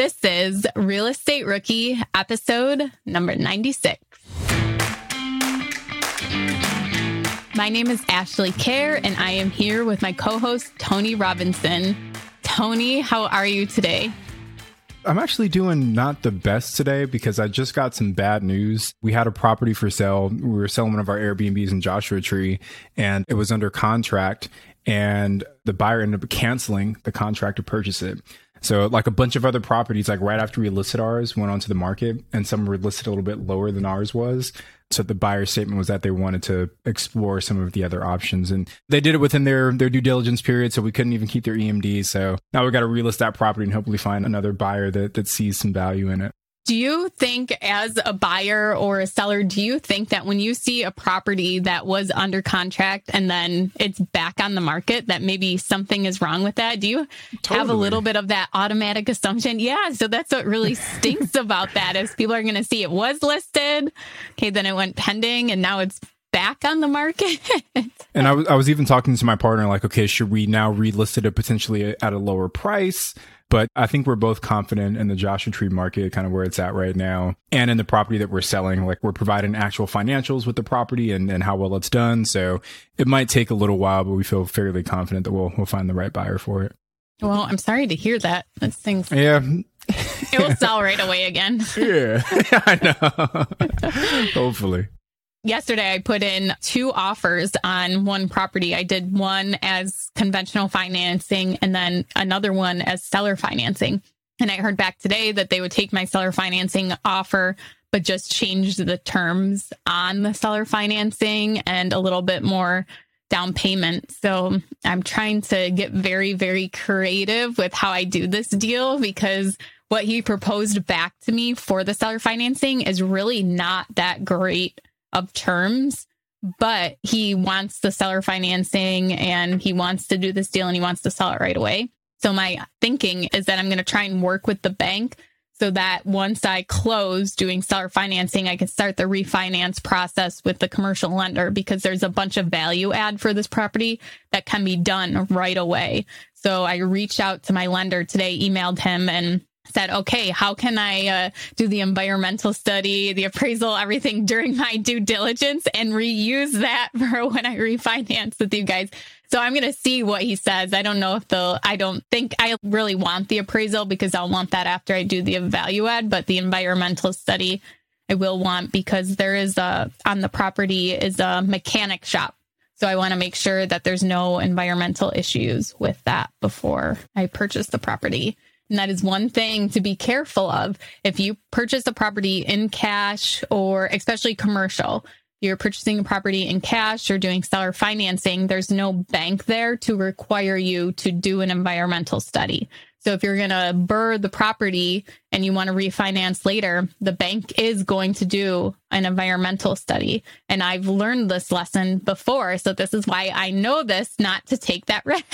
This is Real Estate Rookie, episode number 96. My name is Ashley Kehr, and I am here with my co host, Tony Robinson. Tony, how are you today? I'm actually doing not the best today because I just got some bad news. We had a property for sale. We were selling one of our Airbnbs in Joshua Tree and it was under contract and the buyer ended up canceling the contract to purchase it. So like a bunch of other properties, like right after we listed ours, went onto the market and some were listed a little bit lower than ours was. So the buyer statement was that they wanted to explore some of the other options and they did it within their, their due diligence period. So we couldn't even keep their EMD. So now we've got to relist that property and hopefully find another buyer that, that sees some value in it. Do you think, as a buyer or a seller, do you think that when you see a property that was under contract and then it's back on the market, that maybe something is wrong with that? Do you totally. have a little bit of that automatic assumption? Yeah. So that's what really stinks about that is people are going to see it was listed. Okay. Then it went pending and now it's back on the market. and I was, I was even talking to my partner, like, okay, should we now relist it potentially at a lower price? But I think we're both confident in the Joshua Tree market, kind of where it's at right now, and in the property that we're selling. Like we're providing actual financials with the property and, and how well it's done. So it might take a little while, but we feel fairly confident that we'll we'll find the right buyer for it. Well, I'm sorry to hear that. This thing's yeah. it will sell right away again. yeah, I know. Hopefully yesterday I put in two offers on one property. I did one as conventional financing and then another one as seller financing. And I heard back today that they would take my seller financing offer, but just change the terms on the seller financing and a little bit more down payment. So I'm trying to get very, very creative with how I do this deal because what he proposed back to me for the seller financing is really not that great of terms, but he wants the seller financing and he wants to do this deal and he wants to sell it right away. So my thinking is that I'm going to try and work with the bank so that once I close doing seller financing, I can start the refinance process with the commercial lender because there's a bunch of value add for this property that can be done right away. So I reached out to my lender today, emailed him and said, okay, how can I uh, do the environmental study, the appraisal, everything during my due diligence and reuse that for when I refinance with you guys? So I'm going to see what he says. I don't know if they'll, I don't think I really want the appraisal because I'll want that after I do the value add, but the environmental study I will want because there is a, on the property is a mechanic shop. So I want to make sure that there's no environmental issues with that before I purchase the property. And that is one thing to be careful of. If you purchase a property in cash or especially commercial, you're purchasing a property in cash or doing seller financing, there's no bank there to require you to do an environmental study. So if you're going to burr the property and you want to refinance later, the bank is going to do an environmental study. And I've learned this lesson before. So this is why I know this not to take that risk.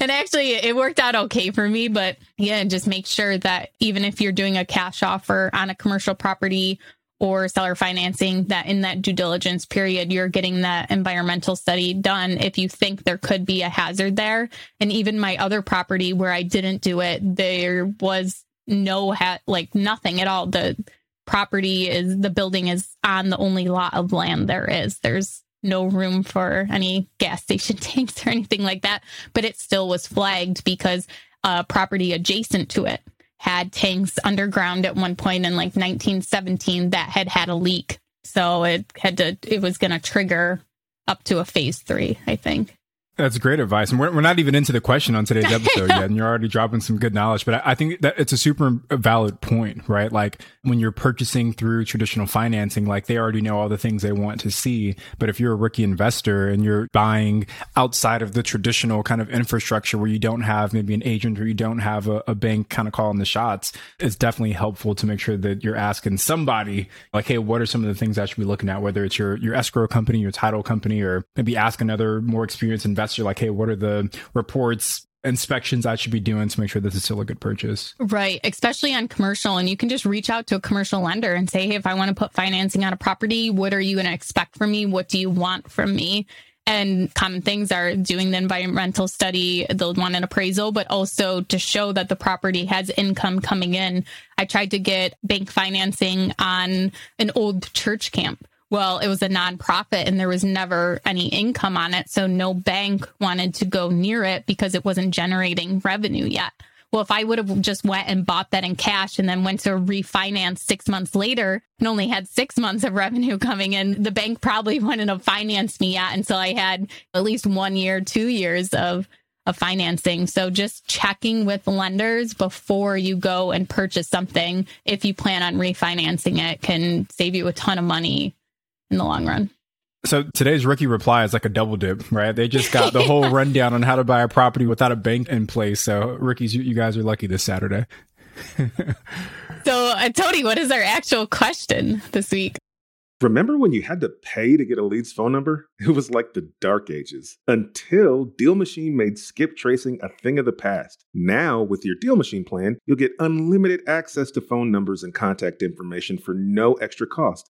And actually, it worked out okay for me. But yeah, just make sure that even if you're doing a cash offer on a commercial property or seller financing, that in that due diligence period, you're getting that environmental study done if you think there could be a hazard there. And even my other property where I didn't do it, there was no hat, like nothing at all. The property is the building is on the only lot of land there is. There's no room for any gas station tanks or anything like that, but it still was flagged because a property adjacent to it had tanks underground at one point in like 1917 that had had a leak. So it had to, it was going to trigger up to a phase three, I think. That's great advice. And we're, we're not even into the question on today's episode yet. And you're already dropping some good knowledge. But I, I think that it's a super valid point, right? Like when you're purchasing through traditional financing, like they already know all the things they want to see. But if you're a rookie investor and you're buying outside of the traditional kind of infrastructure where you don't have maybe an agent or you don't have a, a bank kind of calling the shots, it's definitely helpful to make sure that you're asking somebody like, Hey, what are some of the things I should be looking at? Whether it's your, your escrow company, your title company, or maybe ask another more experienced investor you're like, hey, what are the reports inspections I should be doing to make sure this is still a good purchase. Right. Especially on commercial. And you can just reach out to a commercial lender and say, Hey, if I want to put financing on a property, what are you going to expect from me? What do you want from me? And common things are doing the environmental study, they'll want an appraisal, but also to show that the property has income coming in. I tried to get bank financing on an old church camp. Well, it was a nonprofit and there was never any income on it. So no bank wanted to go near it because it wasn't generating revenue yet. Well, if I would have just went and bought that in cash and then went to refinance six months later and only had six months of revenue coming in, the bank probably wouldn't have financed me yet until I had at least one year, two years of of financing. So just checking with lenders before you go and purchase something if you plan on refinancing it can save you a ton of money in the long run. So today's rookie reply is like a double dip, right? They just got the whole rundown on how to buy a property without a bank in place. So rookies, you, you guys are lucky this Saturday. so, uh, Tony, what is our actual question this week? Remember when you had to pay to get a lead's phone number? It was like the dark ages until Deal Machine made skip tracing a thing of the past. Now, with your Deal Machine plan, you'll get unlimited access to phone numbers and contact information for no extra cost.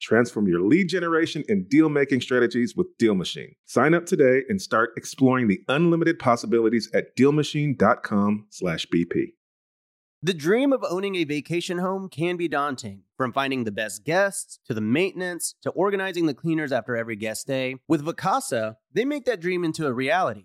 Transform your lead generation and deal making strategies with Deal Machine. Sign up today and start exploring the unlimited possibilities at dealmachine.com/bp. The dream of owning a vacation home can be daunting. From finding the best guests to the maintenance to organizing the cleaners after every guest day, with Vacasa, they make that dream into a reality.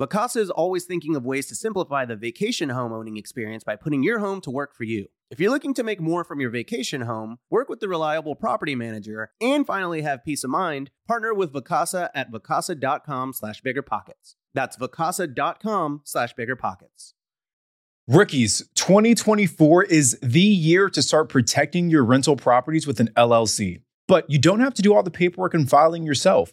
Vacasa is always thinking of ways to simplify the vacation home owning experience by putting your home to work for you. If you're looking to make more from your vacation home, work with the reliable property manager, and finally have peace of mind, partner with Vacasa at vacasa.com slash biggerpockets. That's vacasa.com slash biggerpockets. Rookies, 2024 is the year to start protecting your rental properties with an LLC. But you don't have to do all the paperwork and filing yourself.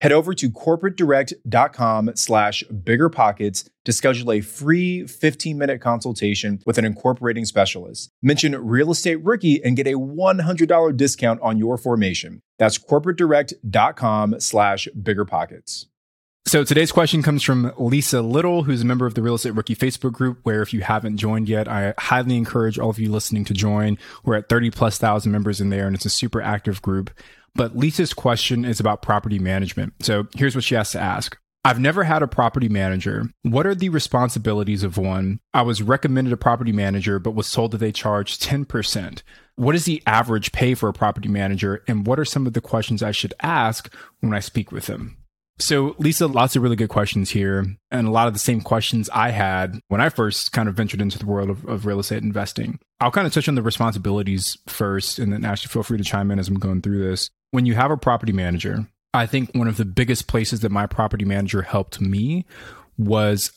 Head over to corporatedirect.com slash biggerpockets to schedule a free 15-minute consultation with an incorporating specialist. Mention Real Estate Rookie and get a $100 discount on your formation. That's corporatedirect.com slash biggerpockets. So today's question comes from Lisa Little, who's a member of the Real Estate Rookie Facebook group, where if you haven't joined yet, I highly encourage all of you listening to join. We're at 30 plus thousand members in there and it's a super active group. But Lisa's question is about property management. So here's what she has to ask. I've never had a property manager. What are the responsibilities of one? I was recommended a property manager, but was told that they charge 10%. What is the average pay for a property manager? And what are some of the questions I should ask when I speak with them? So, Lisa, lots of really good questions here, and a lot of the same questions I had when I first kind of ventured into the world of, of real estate investing. I'll kind of touch on the responsibilities first, and then actually feel free to chime in as I'm going through this when you have a property manager, I think one of the biggest places that my property manager helped me was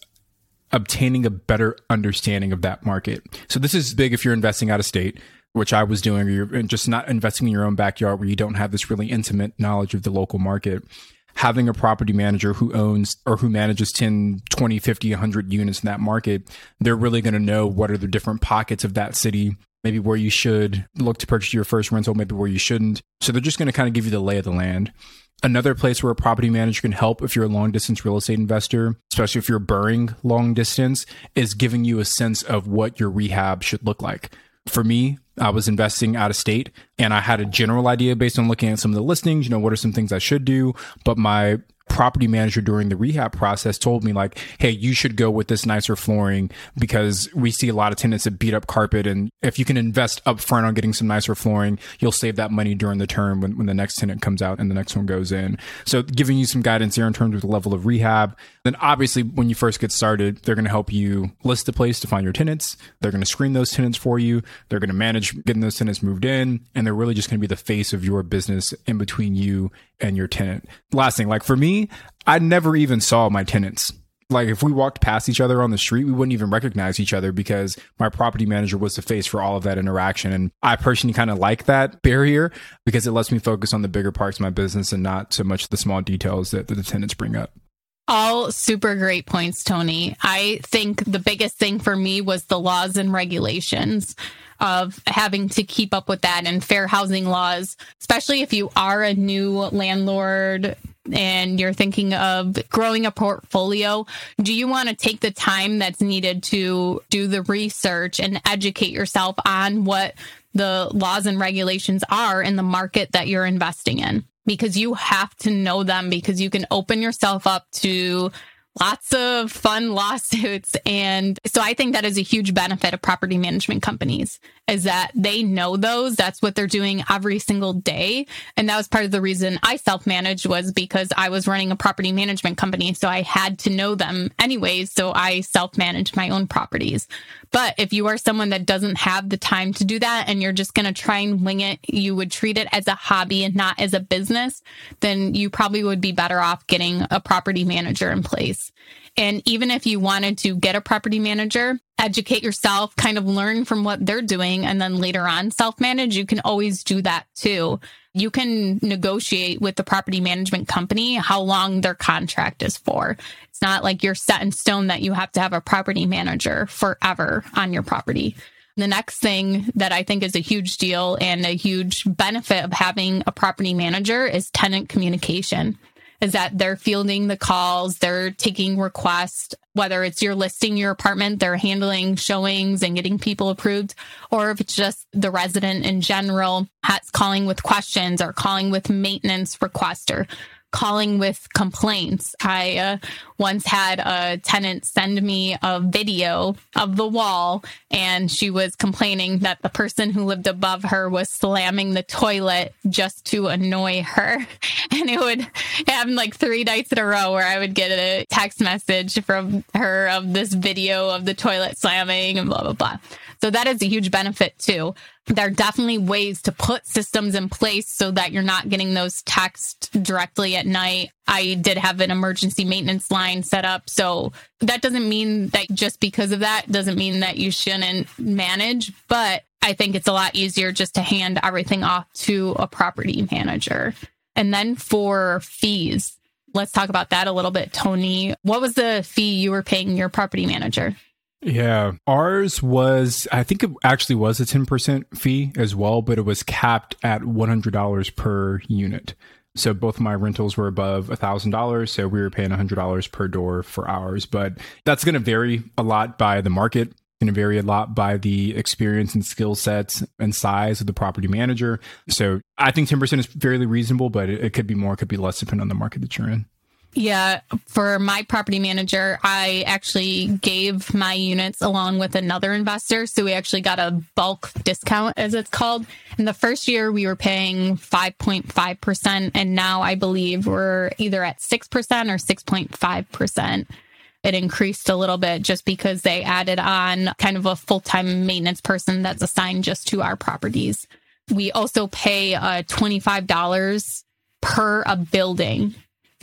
obtaining a better understanding of that market. So this is big if you're investing out of state, which I was doing, or you're just not investing in your own backyard where you don't have this really intimate knowledge of the local market. Having a property manager who owns or who manages 10, 20, 50, 100 units in that market, they're really going to know what are the different pockets of that city maybe where you should look to purchase your first rental, maybe where you shouldn't. So they're just going to kind of give you the lay of the land. Another place where a property manager can help if you're a long distance real estate investor, especially if you're burring long distance, is giving you a sense of what your rehab should look like. For me, I was investing out of state and I had a general idea based on looking at some of the listings, you know, what are some things I should do, but my property manager during the rehab process told me like, Hey, you should go with this nicer flooring because we see a lot of tenants that beat up carpet. And if you can invest up front on getting some nicer flooring, you'll save that money during the term when, when the next tenant comes out and the next one goes in. So giving you some guidance there in terms of the level of rehab. Then obviously when you first get started, they're going to help you list the place to find your tenants. They're going to screen those tenants for you. They're going to manage getting those tenants moved in. And they're really just going to be the face of your business in between you and your tenant. Last thing, like for me, I never even saw my tenants. Like if we walked past each other on the street, we wouldn't even recognize each other because my property manager was the face for all of that interaction. And I personally kind of like that barrier because it lets me focus on the bigger parts of my business and not so much the small details that, that the tenants bring up. All super great points, Tony. I think the biggest thing for me was the laws and regulations of having to keep up with that and fair housing laws, especially if you are a new landlord and you're thinking of growing a portfolio, do you want to take the time that's needed to do the research and educate yourself on what the laws and regulations are in the market that you're investing in? Because you have to know them because you can open yourself up to lots of fun lawsuits. And so I think that is a huge benefit of property management companies is that they know those. That's what they're doing every single day. And that was part of the reason I self managed was because I was running a property management company. So I had to know them anyways. So I self managed my own properties. But if you are someone that doesn't have the time to do that and you're just going to try and wing it, you would treat it as a hobby and not as a business, then you probably would be better off getting a property manager in place. And even if you wanted to get a property manager, educate yourself, kind of learn from what they're doing, and then later on self manage, you can always do that too. You can negotiate with the property management company how long their contract is for. It's not like you're set in stone that you have to have a property manager forever on your property. The next thing that I think is a huge deal and a huge benefit of having a property manager is tenant communication is that they're fielding the calls, they're taking requests, whether it's you're listing your apartment, they're handling showings and getting people approved, or if it's just the resident in general has calling with questions or calling with maintenance request or calling with complaints. I uh, once had a tenant send me a video of the wall and she was complaining that the person who lived above her was slamming the toilet just to annoy her. And it would happen like three nights in a row where I would get a text message from her of this video of the toilet slamming and blah, blah, blah. So that is a huge benefit too. There are definitely ways to put systems in place so that you're not getting those texts directly at night. I did have an emergency maintenance line set up. So that doesn't mean that just because of that doesn't mean that you shouldn't manage, but I think it's a lot easier just to hand everything off to a property manager. And then for fees, let's talk about that a little bit, Tony. What was the fee you were paying your property manager? Yeah. Ours was, I think it actually was a 10% fee as well, but it was capped at $100 per unit. So both my rentals were above $1,000. So we were paying $100 per door for ours. But that's going to vary a lot by the market, going to vary a lot by the experience and skill sets and size of the property manager. So I think 10% is fairly reasonable, but it, it could be more, it could be less depending on the market that you're in. Yeah, for my property manager, I actually gave my units along with another investor. So we actually got a bulk discount, as it's called. In the first year, we were paying 5.5%. And now I believe we're either at 6% or 6.5%. It increased a little bit just because they added on kind of a full time maintenance person that's assigned just to our properties. We also pay uh, $25 per a building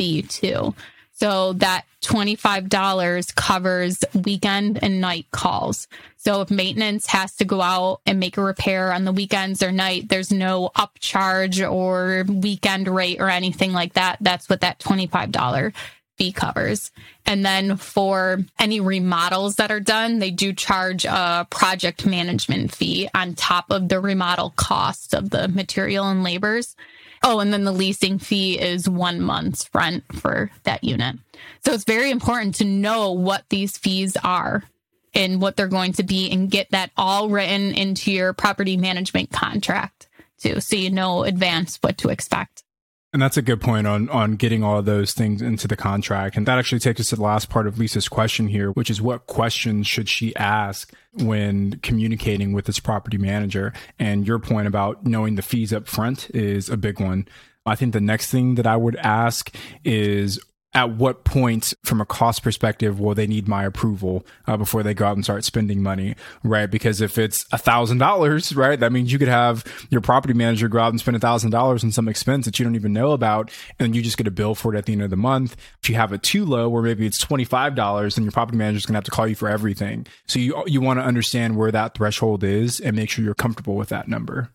fee too. So that $25 covers weekend and night calls. So if maintenance has to go out and make a repair on the weekends or night, there's no upcharge or weekend rate or anything like that. That's what that $25 fee covers. And then for any remodels that are done, they do charge a project management fee on top of the remodel cost of the material and labors. Oh, and then the leasing fee is one month's rent for that unit. So it's very important to know what these fees are and what they're going to be and get that all written into your property management contract too. So you know advance what to expect. And that's a good point on on getting all those things into the contract. And that actually takes us to the last part of Lisa's question here, which is what questions should she ask when communicating with this property manager? And your point about knowing the fees up front is a big one. I think the next thing that I would ask is at what point from a cost perspective will they need my approval uh, before they go out and start spending money right? Because if it's a thousand dollars right that means you could have your property manager go out and spend a thousand dollars on some expense that you don't even know about and you just get a bill for it at the end of the month. If you have it too low where maybe it's $25 then your property manager is going to have to call you for everything. So you you want to understand where that threshold is and make sure you're comfortable with that number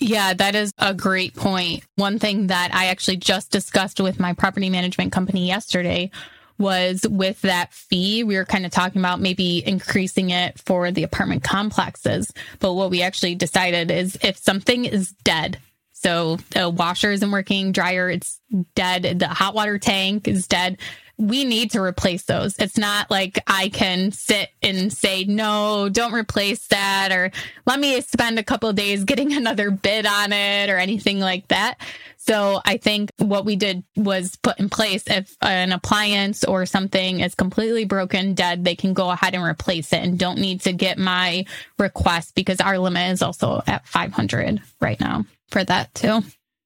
yeah, that is a great point. One thing that I actually just discussed with my property management company yesterday was with that fee, we were kind of talking about maybe increasing it for the apartment complexes. But what we actually decided is if something is dead, so the washer isn't working, dryer, it's dead, the hot water tank is dead, we need to replace those. It's not like I can sit and say, no, don't replace that, or let me spend a couple days getting another bid on it, or anything like that. So I think what we did was put in place if an appliance or something is completely broken, dead, they can go ahead and replace it and don't need to get my request because our limit is also at 500 right now for that too.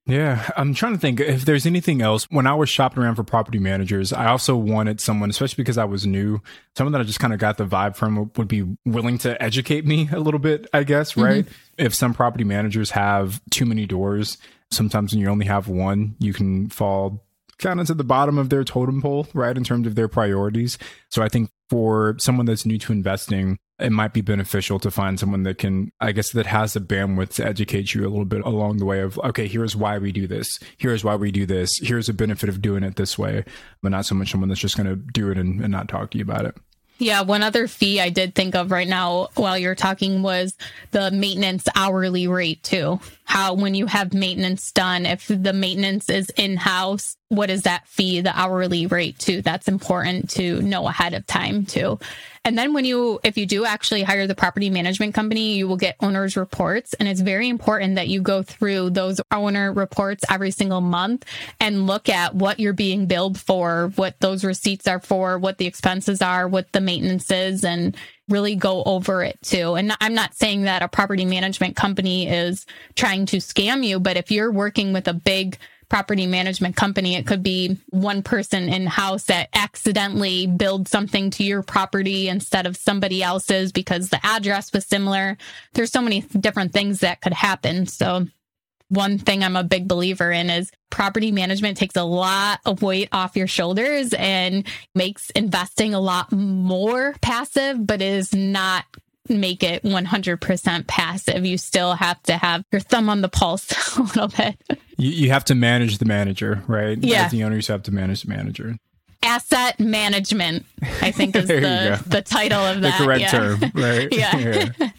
Yeah, I'm trying to think if there's anything else. When I was shopping around for property managers, I also wanted someone, especially because I was new, someone that I just kind of got the vibe from would be willing to educate me a little bit, I guess, mm-hmm. right? Mm-hmm. If some property managers have too many doors, sometimes when you only have one, you can fall kind of to the bottom of their totem pole, right? In terms of their priorities. So I think for someone that's new to investing, it might be beneficial to find someone that can, I guess, that has the bandwidth to educate you a little bit along the way of, okay, here's why we do this. Here's why we do this. Here's a benefit of doing it this way, but not so much someone that's just going to do it and, and not talk to you about it. Yeah, one other fee I did think of right now while you're talking was the maintenance hourly rate too. How when you have maintenance done, if the maintenance is in house, what is that fee, the hourly rate too? That's important to know ahead of time too. And then when you, if you do actually hire the property management company, you will get owner's reports. And it's very important that you go through those owner reports every single month and look at what you're being billed for, what those receipts are for, what the expenses are, what the maintenance is, and really go over it too. And I'm not saying that a property management company is trying to scam you, but if you're working with a big property management company. It could be one person in house that accidentally builds something to your property instead of somebody else's because the address was similar. There's so many different things that could happen. So one thing I'm a big believer in is property management takes a lot of weight off your shoulders and makes investing a lot more passive, but is not make it 100% passive. You still have to have your thumb on the pulse a little bit. You, you have to manage the manager, right? Yeah. As the owner, you have to manage the manager. Asset management, I think, is the, the title of that. The correct yeah. term, right? yeah. yeah.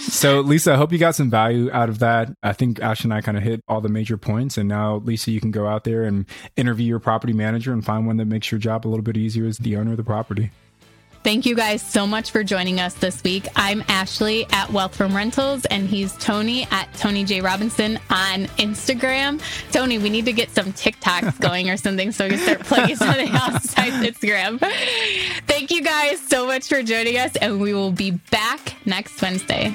so Lisa, I hope you got some value out of that. I think Ash and I kind of hit all the major points. And now Lisa, you can go out there and interview your property manager and find one that makes your job a little bit easier as the owner of the property. Thank you guys so much for joining us this week. I'm Ashley at Wealth from Rentals, and he's Tony at Tony J. Robinson on Instagram. Tony, we need to get some TikToks going or something so we can start plugging something besides Instagram. Thank you guys so much for joining us, and we will be back next Wednesday.